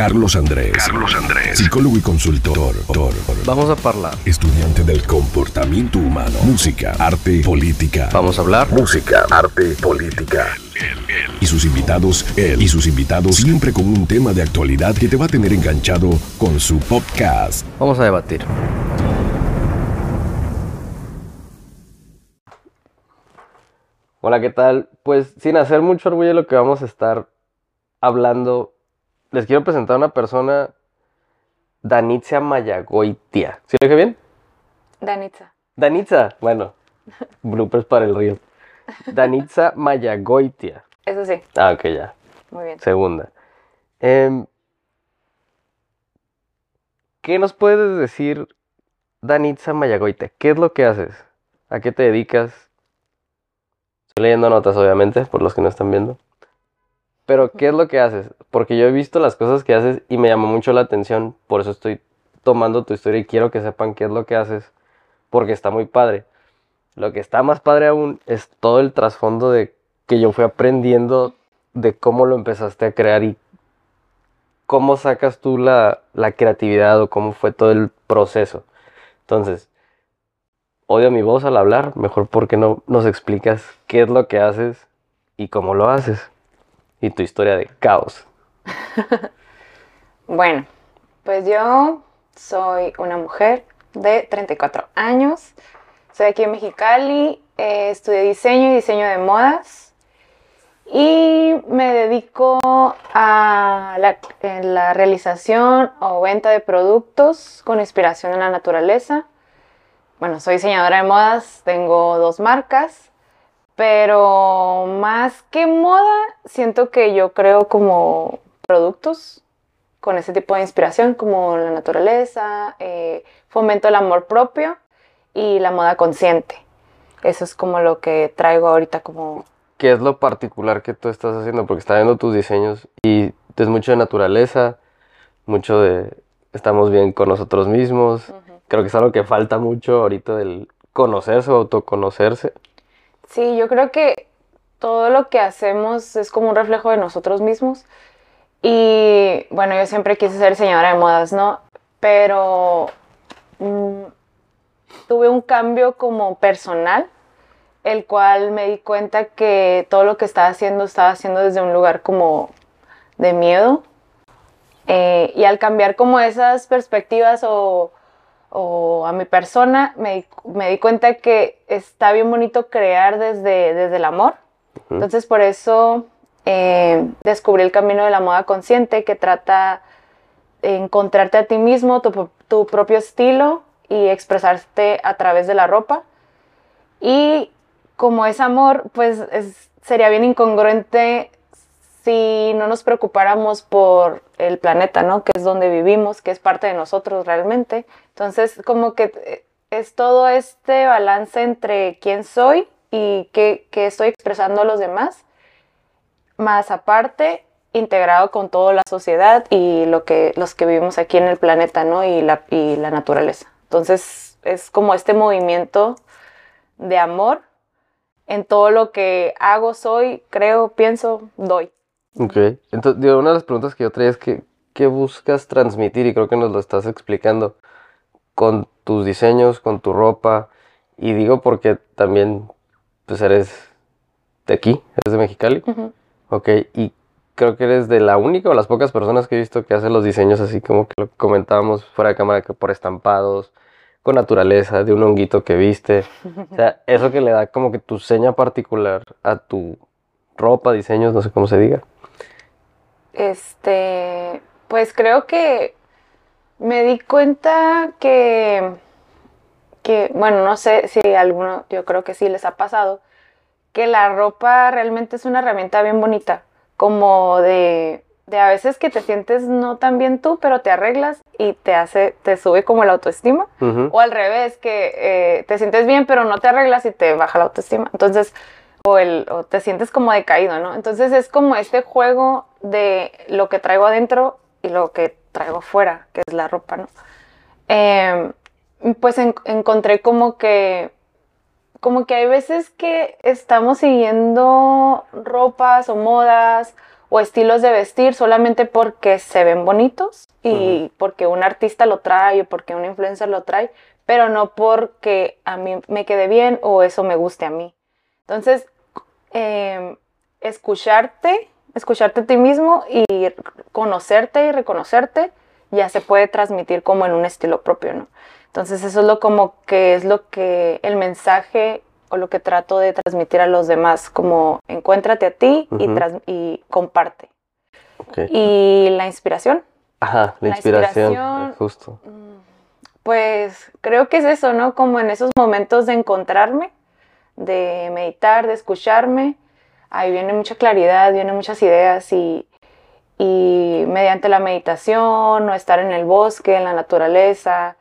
Carlos Andrés. Carlos Andrés. Psicólogo y consultor. Vamos a hablar. Estudiante del comportamiento humano. Música, arte, política. Vamos a hablar. Música, arte, política. Y sus invitados, él y sus invitados, siempre con un tema de actualidad que te va a tener enganchado con su podcast. Vamos a debatir. Hola, ¿qué tal? Pues sin hacer mucho orgullo lo que vamos a estar hablando, les quiero presentar a una persona, Danitza Mayagoitia. ¿Sí lo dije bien? Danitza. Danitza, bueno, bloopers para el río. Danitza Mayagoitia. Eso sí. Ah, ok, ya. Muy bien. Segunda. Em, ¿Qué nos puedes decir, Danitza Mayagoitia? ¿Qué es lo que haces? ¿A qué te dedicas? Estoy leyendo notas, obviamente, por los que no están viendo. Pero, ¿qué es lo que haces? Porque yo he visto las cosas que haces y me llamó mucho la atención. Por eso estoy tomando tu historia y quiero que sepan qué es lo que haces. Porque está muy padre. Lo que está más padre aún es todo el trasfondo de que yo fui aprendiendo de cómo lo empezaste a crear y cómo sacas tú la, la creatividad o cómo fue todo el proceso. Entonces, odio mi voz al hablar, mejor porque no nos explicas qué es lo que haces y cómo lo haces y tu historia de caos. bueno, pues yo soy una mujer de 34 años. Soy aquí en Mexicali, eh, estudié diseño y diseño de modas y me dedico a la, la, realización o venta de productos con inspiración en la naturaleza. Bueno, soy diseñadora de modas, tengo dos marcas pero más que moda, siento que yo creo como productos con ese tipo de inspiración, como la naturaleza, eh, fomento el amor propio y la moda consciente. Eso es como lo que traigo ahorita como... ¿Qué es lo particular que tú estás haciendo? Porque está viendo tus diseños y es mucho de naturaleza, mucho de estamos bien con nosotros mismos. Creo que es algo que falta mucho ahorita del conocerse o autoconocerse. Sí, yo creo que todo lo que hacemos es como un reflejo de nosotros mismos. Y bueno, yo siempre quise ser diseñadora de modas, ¿no? Pero mm, tuve un cambio como personal, el cual me di cuenta que todo lo que estaba haciendo estaba haciendo desde un lugar como de miedo. Eh, y al cambiar como esas perspectivas o o a mi persona, me, di cuenta que está bien bonito crear desde, desde el amor. Entonces por eso eh, descubrí el camino de la moda consciente que trata de encontrarte a ti mismo, tu, propio estilo y expresarte a través de la ropa. Y como es amor, pues sería bien incongruente si no nos preocupáramos por el planeta, ¿no? Que es donde vivimos, que es parte de nosotros realmente. Entonces, como que eh, es todo este balance entre quién soy y qué, estoy expresando a los demás, más aparte, integrado con toda la sociedad y lo que, los que vivimos aquí en el planeta, ¿no? Y la, y la naturaleza. Entonces, es como este movimiento de amor en todo lo que hago, soy, creo, pienso, doy. Ok. Entonces, digo, una de las preguntas que yo traía es que, ¿qué buscas transmitir? Y creo que nos lo estás explicando con tus diseños, con tu ropa. Y digo porque también, pues eres de aquí, eres de Mexicali. Ok, y creo que eres de la única o las pocas personas que he visto que hacen los diseños así como que lo comentábamos fuera de cámara, que por estampados, con naturaleza, de un honguito que viste. O sea, eso que le da como que tu seña particular a tu ropa, diseños, no sé cómo se diga. Este, pues creo que me di cuenta que, que, bueno, no sé si alguno, yo creo que sí les ha pasado, que la ropa realmente es una herramienta bien bonita, como de, de a veces que te sientes no tan bien tú, pero te arreglas y te hace, te sube como la autoestima, o al revés, que eh, te sientes bien, pero no te arreglas y te baja la autoestima. Entonces, o, el, o te sientes como decaído, ¿no? Entonces es como este juego de lo que traigo adentro y lo que traigo fuera, que es la ropa, ¿no? Em, pues encontré como que, como que hay veces que estamos siguiendo ropas o modas o estilos de vestir solamente porque se ven bonitos y porque un artista lo trae o porque un influencer lo trae, pero no porque a mí me quede bien o eso me guste a mí. Entonces, em, escucharte, escucharte a ti mismo y conocerte y reconocerte ya se puede transmitir como en un estilo propio, ¿no? Entonces eso es lo como que es lo que el mensaje o lo que trato de transmitir a los demás, como encuéntrate a ti y, y, comparte. Y la inspiración. Ajá, la, inspiración, justo. Mm, pues creo que es eso, ¿no? Como en esos momentos de encontrarme, de meditar, de escucharme, ahí viene mucha claridad, vienen muchas ideas y, y mediante la meditación o estar en el bosque, en la naturaleza,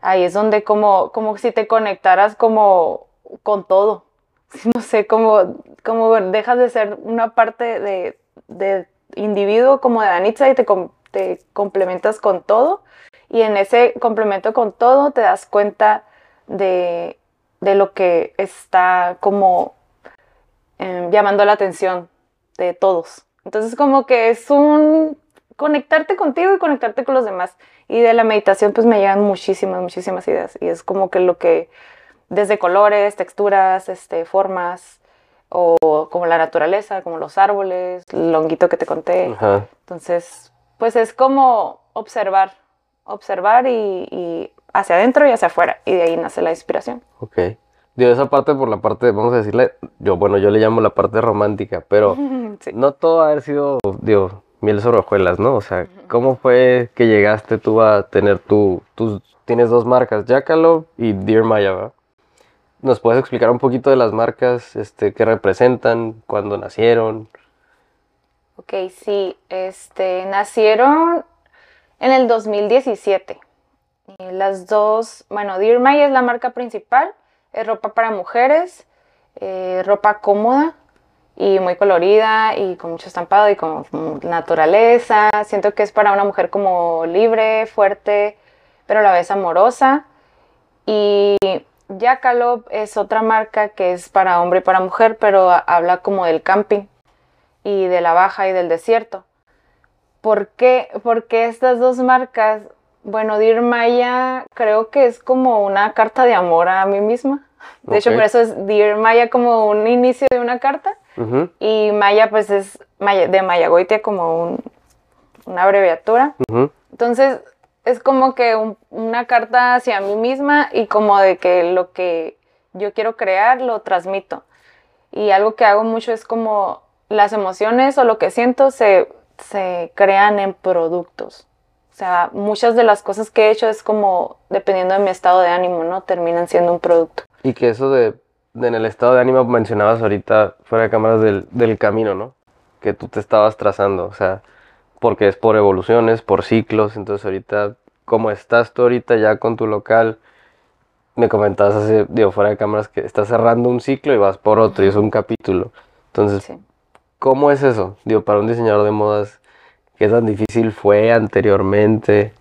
ahí es donde como, como si te conectaras como con todo. No sé, como, como dejas de ser una parte de, de individuo como de Danitza y te, te complementas con todo. Y en ese complemento con todo te das cuenta de, de lo que está como em, llamando la atención de todos. Entonces como que es un conectarte contigo y conectarte con los demás. Y de la meditación pues me llegan muchísimas, muchísimas ideas. Y es como que lo que, desde colores, texturas, este, formas, o como la naturaleza, como los árboles, el honguito que te conté. Entonces, pues es como observar, observar y, hacia adentro y hacia afuera. Y de ahí nace la inspiración. Ok. Digo, esa parte por la parte, vamos a decirle, yo, bueno, yo le llamo la parte romántica, pero no todo ha sido, digo, miel sobre hojuelas, ¿no? O sea, ¿cómo fue que llegaste tú a tener tu, tus, tienes dos marcas, Jackalope y Dear Maya, ¿verdad? ¿Nos puedes explicar un poquito de las marcas, este, qué representan, cuándo nacieron? Ok, sí, este, nacieron en el 2017. las dos, bueno, Dear Maya es la marca principal, es ropa para mujeres, eh, ropa cómoda, y muy colorida y con mucho estampado y con naturaleza. Siento que es para una mujer como libre, fuerte, pero a la vez amorosa. Y Jackalope es otra marca que es para hombre y para mujer, pero habla como del camping y de la baja y del desierto. ¿Por qué? Porque estas dos marcas, bueno, Dir Maya creo que es como una carta de amor a mí misma. De hecho, por eso es Dear Maya como un inicio de una carta. Y Maya, pues es de Mayagoitia como una abreviatura. Entonces, es como que una carta hacia mí misma y como de que lo que yo quiero crear lo transmito. Y algo que hago mucho es como las emociones o lo que siento se, se crean en productos. O sea, muchas de las cosas que he hecho es como, dependiendo de mi estado de ánimo, ¿no? Terminan siendo un producto. Y que eso de en el estado de ánimo mencionabas ahorita fuera de cámaras del, del, camino, ¿no? Que tú te estabas trazando, o sea, porque es por evoluciones, por ciclos, entonces ahorita, ¿cómo estás tú ahorita ya con tu local? Me comentabas hace, digo, fuera de cámaras que estás cerrando un ciclo y vas por otro y es un capítulo. Entonces, ¿cómo es eso? Digo, para un diseñador de modas, ¿qué tan difícil fue anteriormente?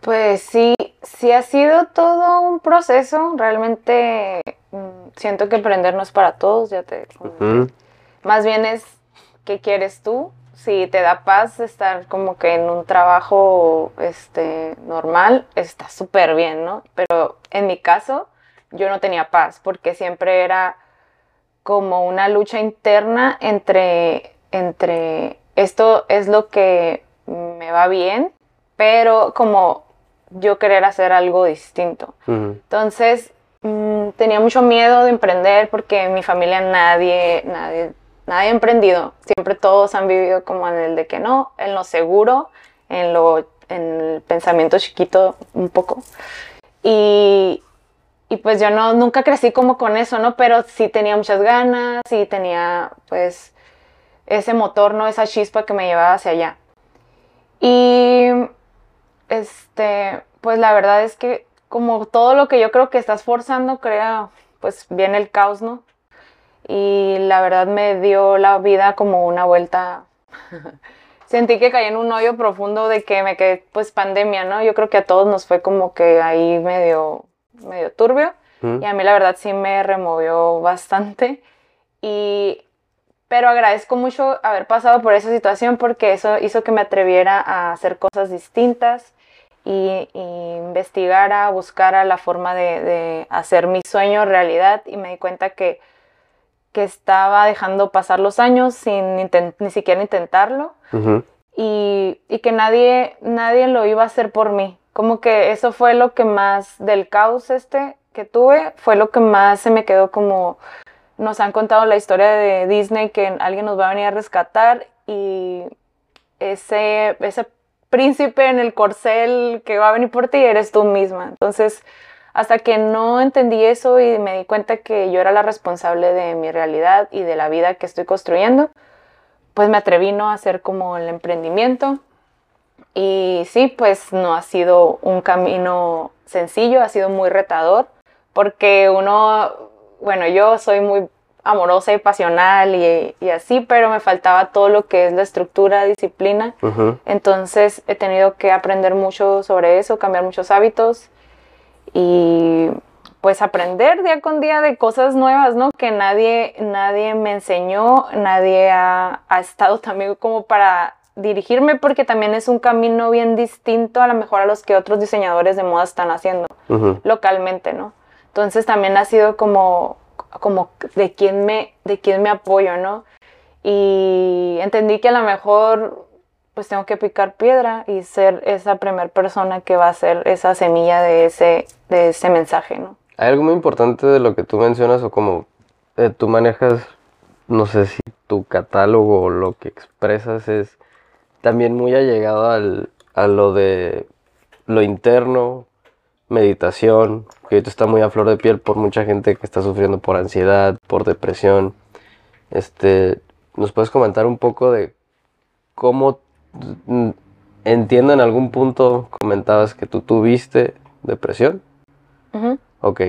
Pues sí, sí ha sido todo un proceso. Realmente mm, siento que emprender no es para todos, ya te... Más bien es qué quieres tú. Si te da paz estar como que en un trabajo este, normal, está súper bien, ¿no? Pero en mi caso, yo no tenía paz porque siempre era como una lucha interna entre, entre esto es lo que me va bien, pero como yo querer hacer algo distinto. Entonces, mm, tenía mucho miedo de emprender porque en mi familia nadie, nadie, nadie ha emprendido. Siempre todos han vivido como en el de que no, en lo seguro, en, lo, en el pensamiento chiquito un poco. Y, y pues yo no, nunca crecí como con eso, ¿no? Pero sí tenía muchas ganas y tenía pues ese motor, ¿no? Esa chispa que me llevaba hacia allá. Y este, pues la verdad es que como todo lo que yo creo que estás forzando crea, pues viene el caos, ¿no? Y la verdad me dio la vida como una vuelta. Sentí que caí en un hoyo profundo de que me quedé, pues pandemia, ¿no? Yo creo que a todos nos fue como que ahí medio, medio turbio. Y a mí la verdad sí me removió bastante. Y pero agradezco mucho haber pasado por esa situación porque eso hizo que me atreviera a hacer cosas distintas y, y investigara, buscara la forma de, de hacer mi sueño realidad. Y me di cuenta que, que estaba dejando pasar los años sin ni siquiera intentarlo. Y, y que nadie, nadie lo iba a hacer por mí. Como que eso fue lo que más del caos este que tuve, fue lo que más se me quedó como nos han contado la historia de Disney que alguien nos va a venir a rescatar y ese, ese príncipe en el corcel que va a venir por ti eres tú misma. Entonces, hasta que no entendí eso y me di cuenta que yo era la responsable de mi realidad y de la vida que estoy construyendo, pues me atreví ¿no? a hacer como el emprendimiento. Y sí, pues no ha sido un camino sencillo, ha sido muy retador, porque uno, bueno, yo soy muy amorosa y pasional y, y así, pero me faltaba todo lo que es la estructura, disciplina. Entonces he tenido que aprender mucho sobre eso, cambiar muchos hábitos y pues aprender día con día de cosas nuevas, ¿no? Que nadie, nadie me enseñó, nadie ha, ha estado también como para dirigirme porque también es un camino bien distinto a lo mejor a los que otros diseñadores de moda están haciendo localmente, ¿no? Entonces también ha sido como, como de quién me, de quién me apoyo, ¿no? Y entendí que a lo mejor pues tengo que picar piedra y ser esa primera persona que va a ser esa semilla de ese, de ese mensaje, ¿no? Hay algo muy importante de lo que tú mencionas o como eh, tú manejas, no sé si tu catálogo o lo que expresas es también muy allegado al, a lo de lo interno, meditación, que ahorita está muy a flor de piel por mucha gente que está sufriendo por ansiedad, por depresión. Este, ¿nos puedes comentar un poco de cómo mm, entiendo en algún punto comentabas que tú tuviste depresión? Ujú. Ok,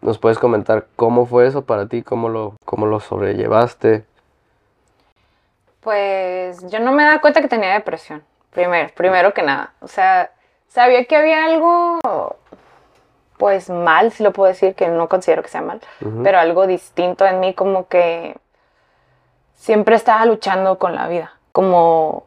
¿nos puedes comentar cómo fue eso para ti? ¿Cómo lo, cómo lo sobrellevaste? Pues yo no me daba cuenta que tenía depresión, primero, primero que nada. O sea, sabía que había algo, pues mal, si lo puedo decir, que no considero que sea mal, pero algo distinto en mí, como que siempre estaba luchando con la vida, como,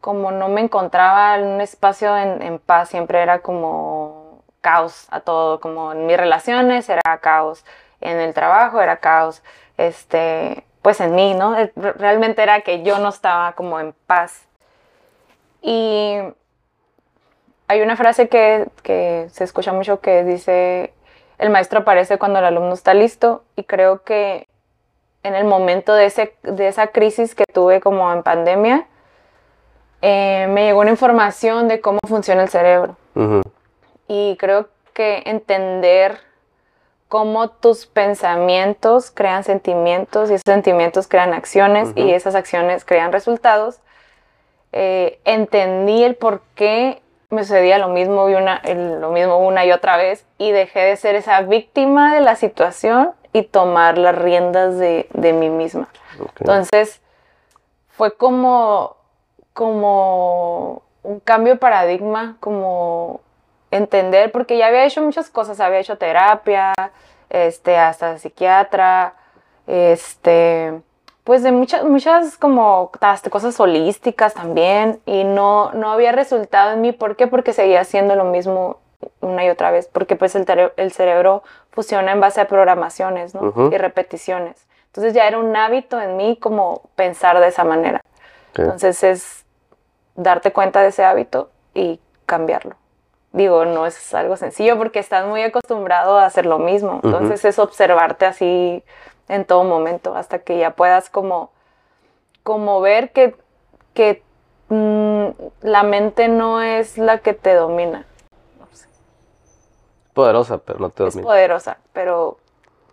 como no me encontraba en un espacio en, en paz, siempre era como caos a todo, como en mis relaciones era caos, en el trabajo era caos, este, pues en mí, ¿no? Re- Realmente era que yo no estaba como en paz. Y hay una frase que, que se escucha mucho que dice, el maestro aparece cuando el alumno está listo y creo que en el momento de, ese, de esa crisis que tuve como en pandemia, eh, me llegó una información de cómo funciona el cerebro. Y creo que entender cómo tus pensamientos crean sentimientos y esos sentimientos crean acciones y esas acciones crean resultados, eh, entendí el por qué me sucedía lo mismo, y una, el- lo mismo una y otra vez y dejé de ser esa víctima de la situación y tomar las riendas de, de mí misma. Entonces, fue como, como un cambio de paradigma, como entender, porque ya había hecho muchas cosas, había hecho terapia, este, hasta psiquiatra, este, pues de muchas, muchas como cosas holísticas también, y no, no había resultado en mí, ¿por qué? Porque seguía haciendo lo mismo una y otra vez, porque pues el, cerebro funciona en base a programaciones. Y repeticiones. Entonces ya era un hábito en mí como pensar de esa manera. Entonces es darte cuenta de ese hábito y cambiarlo. Digo, no es algo sencillo porque estás muy acostumbrado a hacer lo mismo. Entonces es observarte así en todo momento hasta que ya puedas como, como ver que, que mm, la mente no es la que te domina. Poderosa, pero no te Es domina. poderosa, pero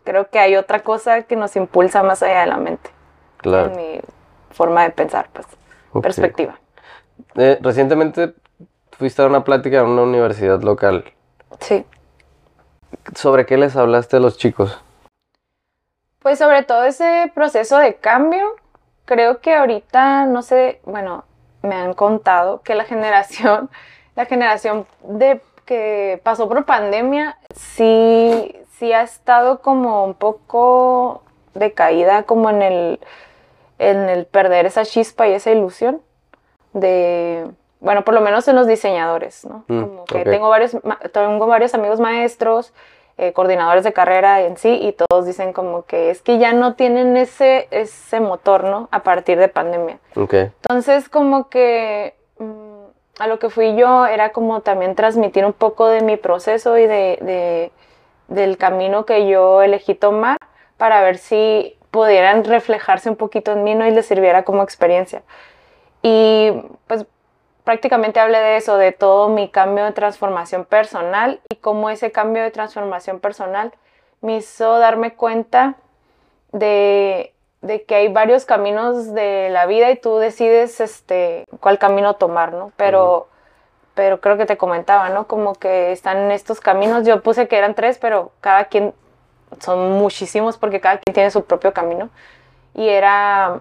creo que hay otra cosa que nos impulsa más allá de la mente. Claro. En mi forma de pensar, pues, perspectiva. Eh, recientemente fuiste a una plática en una universidad local. Sí. ¿Sobre qué les hablaste a los chicos? Pues sobre todo ese proceso de cambio, creo que ahorita, no sé, bueno, me han contado que la generación, la generación de que pasó por pandemia, sí, sí ha estado como un poco decaída, como en el, en el perder esa chispa y esa ilusión de, bueno, por lo menos en los diseñadores, ¿no? Mm, Como que tengo varios, tengo varios amigos maestros, eh, coordinadores de carrera en sí, y todos dicen como que es que ya no tienen ese, ese motor, ¿no? A partir de pandemia. Ok. Entonces, como que mm, a lo que fui yo era como también transmitir un poco de mi proceso y de, de- del camino que yo elegí tomar para ver si pudieran reflejarse un poquito en mí ¿no? y les sirviera como experiencia. Y pues prácticamente hablé de eso, de todo mi cambio de transformación personal y cómo ese cambio de transformación personal me hizo darme cuenta de, de que hay varios caminos de la vida y tú decides este, cuál camino tomar, ¿no? Pero, pero creo que te comentaba, ¿no? Como que están estos caminos, yo puse que eran tres, pero cada quien, son muchísimos porque cada quien tiene su propio camino. Y era,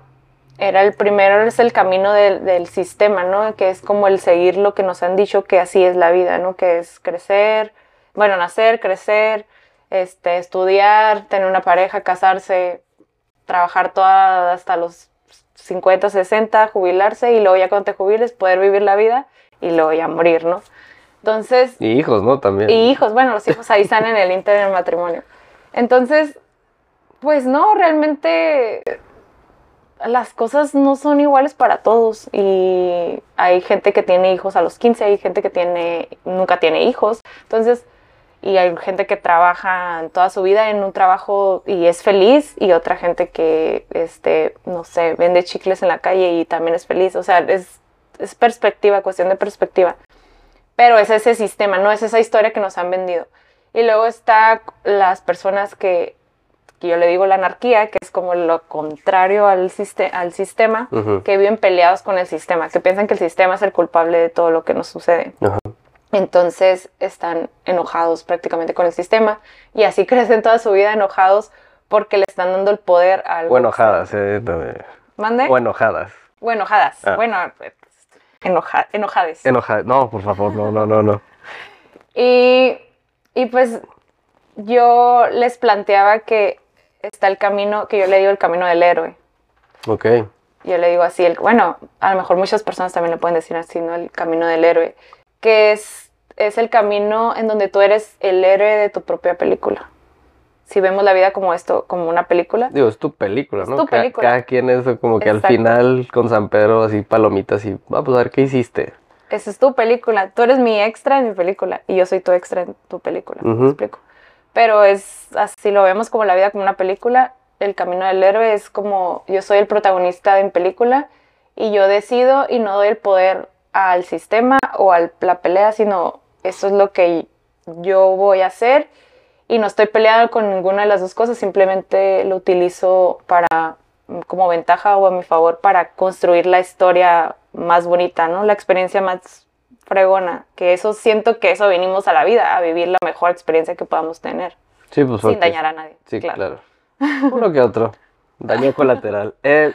era el primero, es el camino del, del sistema, ¿no? Que es como el seguir lo que nos han dicho que así es la vida, ¿no? Que es crecer, bueno, nacer, crecer, este, estudiar, tener una pareja, casarse, trabajar toda hasta los 50, 60, jubilarse y luego ya cuando te jubiles poder vivir la vida y luego ya morir, ¿no? Entonces, Y hijos, ¿no? También. y hijos, bueno, los hijos ahí están en el inter del matrimonio. Entonces, pues no, realmente las cosas no son iguales para todos y hay gente que tiene hijos a los 15, hay gente que tiene nunca tiene hijos. Entonces, y hay gente que trabaja toda su vida en un trabajo y es feliz y otra gente que este, no sé, vende chicles en la calle y también es feliz, o sea, es es perspectiva, cuestión de perspectiva. Pero es ese sistema, no es esa historia que nos han vendido. Y luego está las personas que, que yo le digo la anarquía, que es como lo contrario al, siste- al sistema, que viven peleados con el sistema, que piensan que el sistema es el culpable de todo lo que nos sucede. Entonces están enojados prácticamente con el sistema y así crecen toda su vida enojados porque le están dando el poder a algo. O enojadas, eh. también. ¿Mande? O enojadas. O enojadas. Ah. Bueno, pues, enoja enojades. Enojadas. No, por favor, no, no, no, no. Y, y pues yo les planteaba que está el camino, que yo le digo el camino del héroe. Ok. Yo le digo así, el, bueno, a lo mejor muchas personas también le pueden decir así, ¿no? El camino del héroe, que es, es el camino en donde tú eres el héroe de tu propia película. Si vemos la vida como esto, como una película, Digo, es tu película, Es ¿no? tu Ca- película. Cada quien es como que Exacto. al final con San Pedro así palomitas y vamos a ver qué hiciste. esa es tu película. Tú eres mi extra en mi película y yo soy tu extra en tu película. ¿me Ujú. explico? Pero es así, lo vemos como la vida como una película. El camino del héroe es como yo soy el protagonista en película y yo decido y no doy el poder al sistema o a la pelea, sino eso es lo que yo voy a hacer y no estoy peleada con ninguna de las dos cosas, simplemente lo utilizo para como ventaja o a mi favor para construir la historia más bonita, ¿no? La experiencia más fregona, que eso siento que eso venimos a la vida, a vivir la mejor experiencia que podamos tener, Sí, pues sin dañar a nadie. Sí, claro. Uno que otro. Daño colateral. Eh,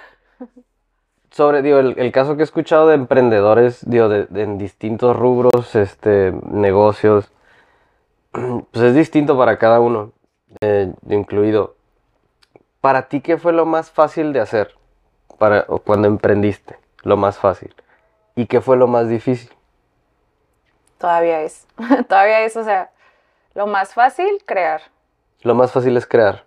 sobre, digo, el, el caso que he escuchado de emprendedores, digo, de, de- en distintos rubros, este, negocios, pues es distinto para cada uno, eh, incluido. Para ti, ¿qué fue lo más fácil de hacer para, cuando emprendiste? Lo más fácil. ¿Y qué fue lo más difícil? Todavía es, todavía es, o sea, lo más fácil, crear, Lo más fácil es crear.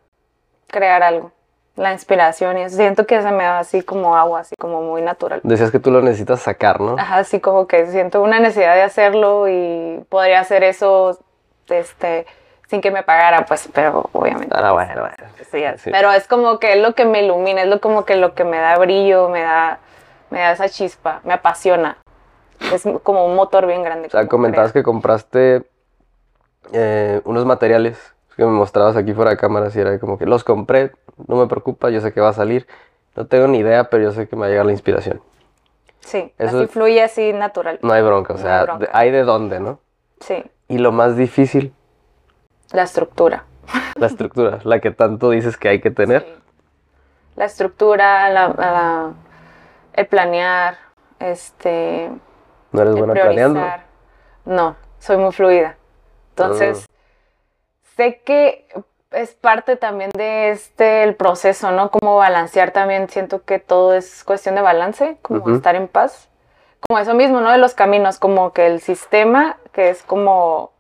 crear algo, la inspiración y eso. Siento que se me da así como agua, así como muy natural. Decías que tú lo necesitas sacar, ¿no? Ajá, así como que siento una necesidad de hacerlo y podría hacer eso este, sin que me pagaran, pues, pero obviamente. Ah, bueno, bueno. sí, ya- sí. Pero es como que es lo que me ilumina, es lo como que lo que me da brillo, me da, me da esa chispa, me apasiona. Es como un motor bien grande. O sea, comentabas que compraste eh, unos materiales que me mostrabas aquí fuera de cámaras y era como que los compré, no me preocupa, yo sé que va a salir. No tengo ni idea, pero yo sé que me va a llegar la inspiración. Sí, eso así fluye así natural. No hay bronca, o No sea, hay bronca. de- hay de dónde, ¿no? Sí, Y lo más difícil, la estructura. la estructura, la que tanto dices que hay que tener. Sí. La estructura, la, la- el planear, este, No eres buena planeando. No, soy muy fluida. Entonces, Ah. sé que es parte también de este el proceso, ¿no? Como balancear también, siento que todo es cuestión de balance, como estar en paz. Como eso mismo, ¿no? De los caminos, como que el sistema, que es como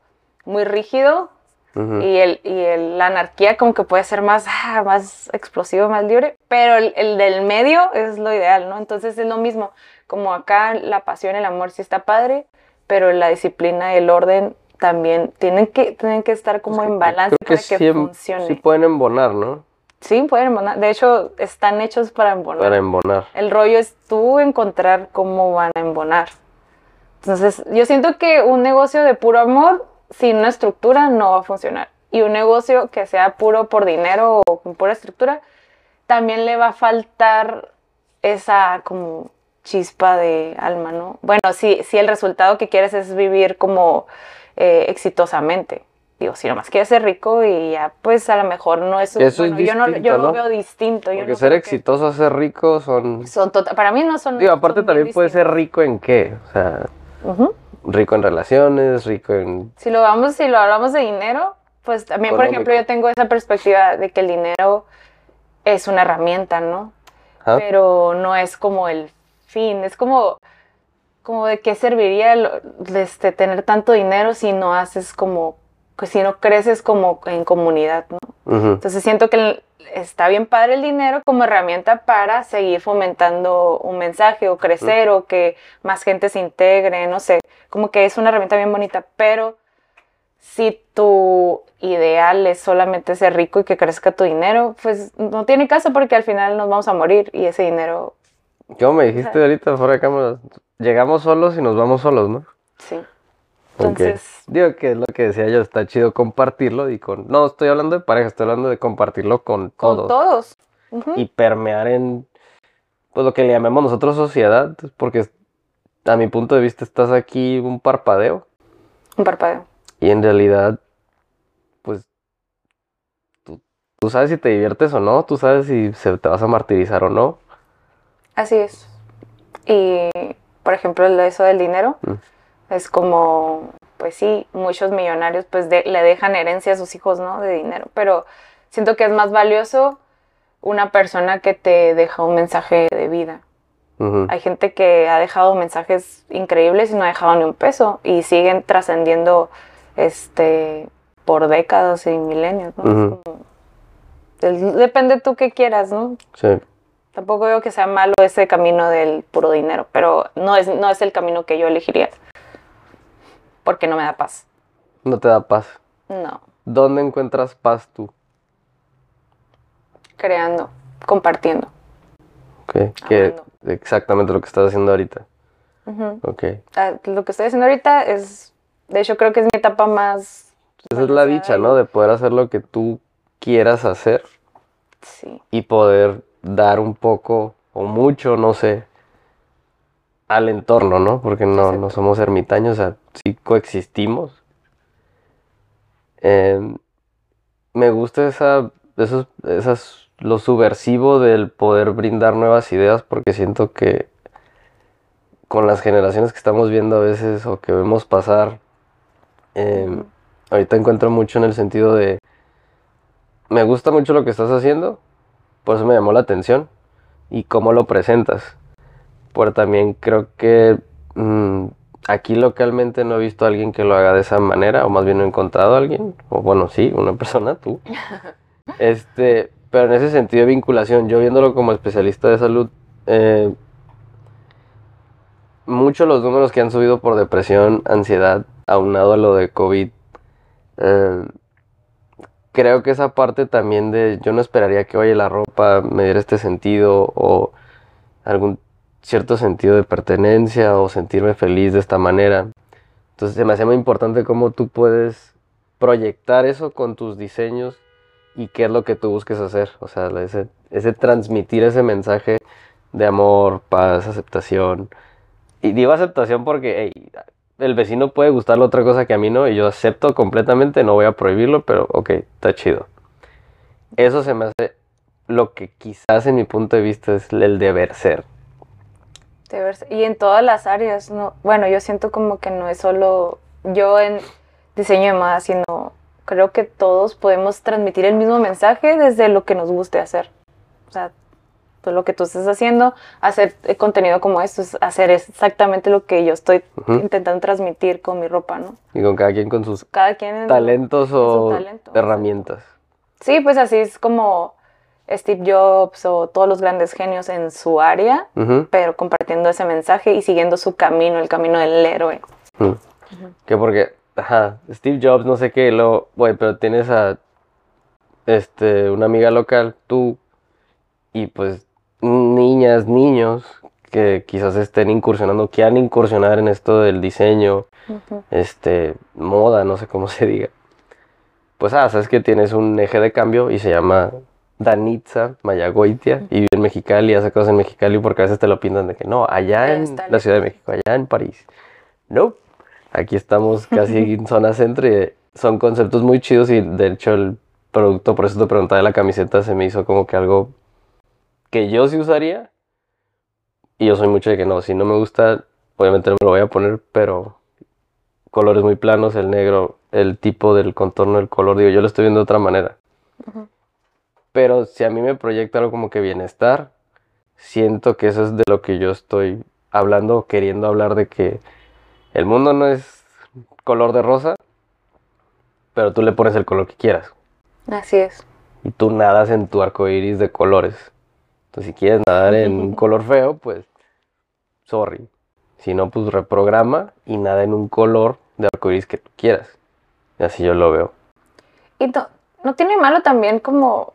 muy rígido, Y, el, y el- la anarquía como que puede ser más, ah, más explosivo, más libre, pero el, el del medio es lo ideal, ¿no? Entonces es lo mismo, como acá la pasión, el amor sí está padre, pero la disciplina el orden también tienen que, tienen que estar como en balance Creo que, para que sí, funcione. sí pueden embonar, ¿no? Sí, pueden embonar. De hecho, están hechos para embonar. Para embonar. El rollo es tú encontrar cómo van a embonar. Entonces, yo siento que un negocio de puro amor, sin una estructura, no va a funcionar. Y un negocio que sea puro por dinero o con pura estructura, también le va a faltar esa como chispa de alma, ¿no? Bueno, si, si el resultado que quieres es vivir como eh, exitosamente. Digo, si nomás quieres ser rico y ya, pues a lo mejor no es... Eso es bueno, yo no, distinto, yo lo ¿no? veo distinto. yo Porque no ser creo que- exitoso, ser rico son... son tota- para mí no son. Digo, aparte son también puede ser rico en qué. O sea. Ujú. Rico en relaciones, rico en... Si lo vamos, si lo hablamos de dinero, pues también, por ejemplo, yo tengo esa perspectiva de que el dinero es una herramienta, ¿no? Pero no es como el fin, es como, como de qué serviría el- este, tener tanto dinero si no haces como, pues si no creces como en comunidad, ¿no? Entonces siento que está bien padre el dinero como herramienta para seguir fomentando un mensaje o crecer o que más gente se integre, no sé, como que es una herramienta bien bonita, pero si tu ideal es solamente ser rico y que crezca tu dinero, pues no tiene caso porque al final nos vamos a morir y ese dinero, ¿Cómo me dijiste ahorita fuera de cámara? Llegamos solos y nos vamos solos, ¿no? sí. Entonces, Digo que es lo que decía yo, está chido compartirlo y con... No, estoy hablando de pareja, estoy hablando de compartirlo con con todos. todos. Y permear en, pues lo que le llamamos nosotros sociedad, porque a mi punto de vista estás aquí un parpadeo Un parpadeo. y en realidad, pues, tú, tú sabes si te diviertes o no, tú sabes si se, te vas a martirizar o no. Así es. Y, por ejemplo, eso del dinero, Mm. Es como, pues sí, muchos millonarios pues de- le dejan herencia a sus hijos, ¿no? De dinero, pero siento que es más valioso una persona que te deja un mensaje de vida. Ujú. Hay gente que ha dejado mensajes increíbles y no ha dejado ni un peso y siguen trascendiendo este por décadas y milenios, ¿no? Es Ujú. como- depende tú qué quieras, ¿no? Sí. Tampoco veo que sea malo ese camino del puro dinero, pero no es, no es el camino que yo elegiría. Porque no me da paz. No te da paz. No, ¿Dónde encuentras paz tú? creando, compartiendo. Ok, Que exactamente lo que estás haciendo ahorita. Ah, Lo que estoy haciendo ahorita es, de hecho creo que es mi etapa más... Esa es la dicha, ¿no? De poder hacer lo que tú quieras hacer Sí, y poder dar un poco o mucho, no sé, al entorno, ¿no? Porque no, no somos ermitaños, o sea, sí coexistimos. Em, me gusta esa, esos, esas, lo subversivo del poder brindar nuevas ideas porque siento que con las generaciones que estamos viendo a veces o que vemos pasar, em, ahorita encuentro mucho en el sentido de, me gusta mucho lo que estás haciendo, por eso me llamó la atención y cómo lo presentas. Pero también creo que mm, aquí localmente no he visto a alguien que lo haga de esa manera, o más bien no he encontrado a alguien, o bueno, sí, una persona, tú. Este, pero en ese sentido de vinculación, yo viéndolo como especialista de salud, eh, muchos los números que han subido por depresión, ansiedad, aunado a lo de COVID, eh, creo que esa parte también de yo no esperaría que, oye, la ropa me diera este sentido o algún cierto sentido de pertenencia o sentirme feliz de esta manera. Entonces se me hace muy importante cómo tú puedes proyectar eso con tus diseños y qué es lo que tú busques hacer. O sea, ese, transmitir ese mensaje de amor, paz, aceptación. Y digo aceptación porque el vecino puede gustarle otra cosa que a mí no, y yo acepto completamente, no voy a prohibirlo, pero ok, está chido. Eso se me hace lo que quizás en mi punto de vista es el deber ser. Y en todas las áreas, no, bueno, yo siento como que no es solo yo en diseño de moda, sino creo que todos podemos transmitir el mismo mensaje desde lo que nos guste hacer. O sea, pues lo que tú estás haciendo, hacer eh, contenido como esto, es hacer exactamente lo que yo estoy intentando transmitir con mi ropa, ¿no? Y con cada quien con sus Cada quien en- talentos o talento, herramientas. Sí, pues así es como Steve Jobs o todos los grandes genios en su área, pero compartiendo ese mensaje y siguiendo su camino, el camino del héroe. ujú. Que porque, ajá, Steve Jobs, no sé qué, lo, güey, pero tienes a, este, una amiga local, tú, y pues niñas, niños que quizás estén incursionando, quieran incursionar en esto del diseño, este, moda, no sé cómo se diga. Pues, ah, sabes que tienes un eje de cambio y se llama Danitza Mayagoitia y vive en Mexicali hace cosas en Mexicali porque a veces te lo pintan de que no, allá en está la Ciudad de. México, allá en París. No, aquí estamos casi en zona centro y son conceptos muy chidos y de hecho el producto, por eso te preguntaba de la camiseta, se me hizo como que algo que yo sí usaría y yo soy mucho de que no, si no me gusta, obviamente no me lo voy a poner, pero colores muy planos, el negro, el tipo del contorno del color, digo, yo lo estoy viendo de otra manera. Ujú. Pero si a mí me proyecta algo como que bienestar, siento que eso es de lo que yo estoy hablando, o queriendo hablar de que el mundo no es color de rosa, pero tú le pones el color que quieras. Así es. Y tú nadas en tu arco iris de colores. Entonces, si quieres nadar en un color feo, pues, sorry. Si no, pues reprograma y nada en un color de arco iris que tú quieras. Y así yo lo veo. Y no, no tiene malo también como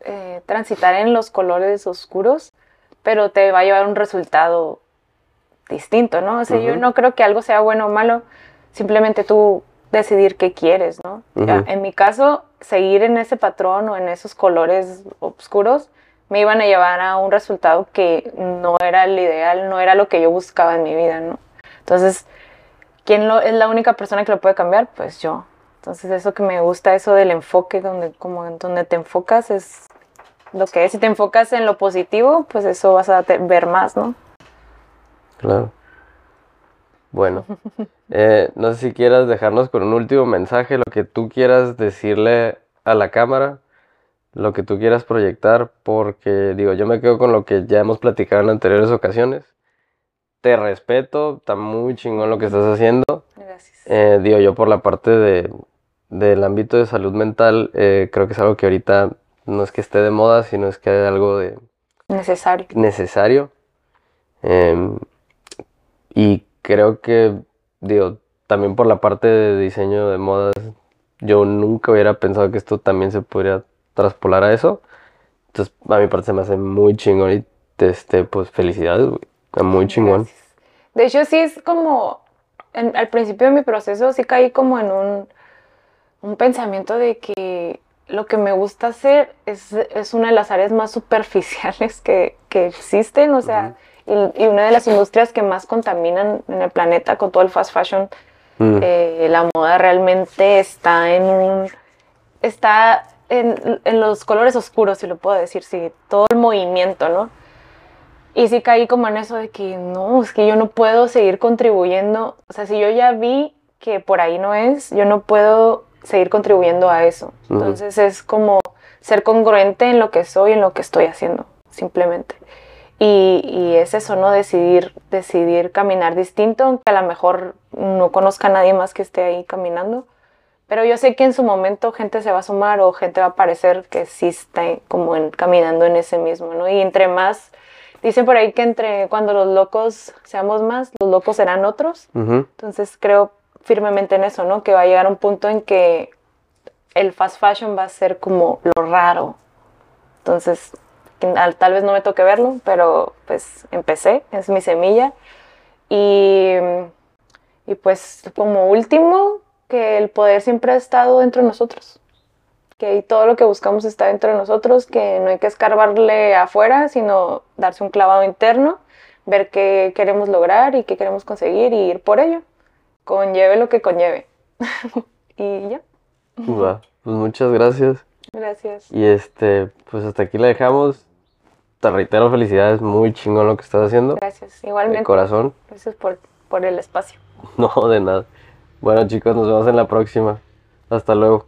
eh, transitar en los colores oscuros, pero te va a llevar un resultado distinto, ¿no? O sea, yo no creo que algo sea bueno o malo, simplemente tú decidir qué quieres, ¿no? Ya, en mi caso, seguir en ese patrón o en esos colores oscuros me iban a llevar a un resultado que no era el ideal, no era lo que yo buscaba en mi vida, ¿no? Entonces, ¿quién lo, es la única persona que lo puede cambiar? Pues yo. Entonces, eso que me gusta, eso del enfoque, donde, como donde te enfocas es lo que es. Si te enfocas en lo positivo, pues eso vas a ver más, ¿no? Claro. Bueno, eh, no sé si quieras dejarnos con un último mensaje, lo que tú quieras decirle a la cámara, lo que tú quieras proyectar, porque digo, yo me quedo con lo que ya hemos platicado en anteriores ocasiones. Te respeto, está muy chingón lo que estás haciendo. Gracias. Eh, digo, yo por la parte de, del ámbito de salud mental, eh, creo que es algo que ahorita no es que esté de moda, sino es que hay algo de, Necesario. necesario. Em, y creo que, digo, también por la parte de diseño de modas, yo nunca hubiera pensado que esto también se podría traspolar a eso. Entonces, a mi parte se me hace muy chingón y, este, pues, felicidades, güey. Muy chingón. Gracias. De hecho, sí es como, en- al principio de mi proceso sí caí como en un, un pensamiento de que lo que me gusta hacer es, es una de las áreas más superficiales que, que existen, o sea, y, y una de las industrias que más contaminan en el planeta con todo el fast fashion. Mm, Eh, la moda realmente está en un, está en, en los colores oscuros, si lo puedo decir, sí, todo el movimiento, ¿no? Y sí caí como en eso de que no, es que yo no puedo seguir contribuyendo, o sea, si yo ya vi que por ahí no es, yo no puedo seguir contribuyendo a eso. Entonces es como ser congruente en lo que soy, en lo que estoy haciendo, simplemente. Y, y es eso, ¿no? Decidir, decidir caminar distinto, aunque a lo mejor no conozca a nadie más que esté ahí caminando. Pero yo sé que en su momento gente se va a sumar o gente va a aparecer que sí está como en- caminando en ese mismo, ¿no? Y entre más, dicen por ahí que entre cuando los locos seamos más, los locos serán otros. Entonces creo firmemente en eso, ¿no? Que va a llegar un punto en que el fast fashion va a ser como lo raro. Entonces, tal vez no me toque verlo, pero pues empecé, es mi semilla. Y, y pues como último, que el poder siempre ha estado dentro de nosotros. Que todo lo que buscamos está dentro de nosotros, que no hay que escarbarle afuera, sino darse un clavado interno, ver qué queremos lograr y qué queremos conseguir y ir por ello. Conlleve lo que conlleve. y ya, Va, Pues muchas gracias. gracias. Y este, pues hasta aquí la dejamos. Te reitero felicidades, muy chingón lo que estás haciendo. Gracias. De Igualmente. corazón. Gracias por, por el espacio. No, de nada. Bueno chicos, nos vemos en la próxima. Hasta luego.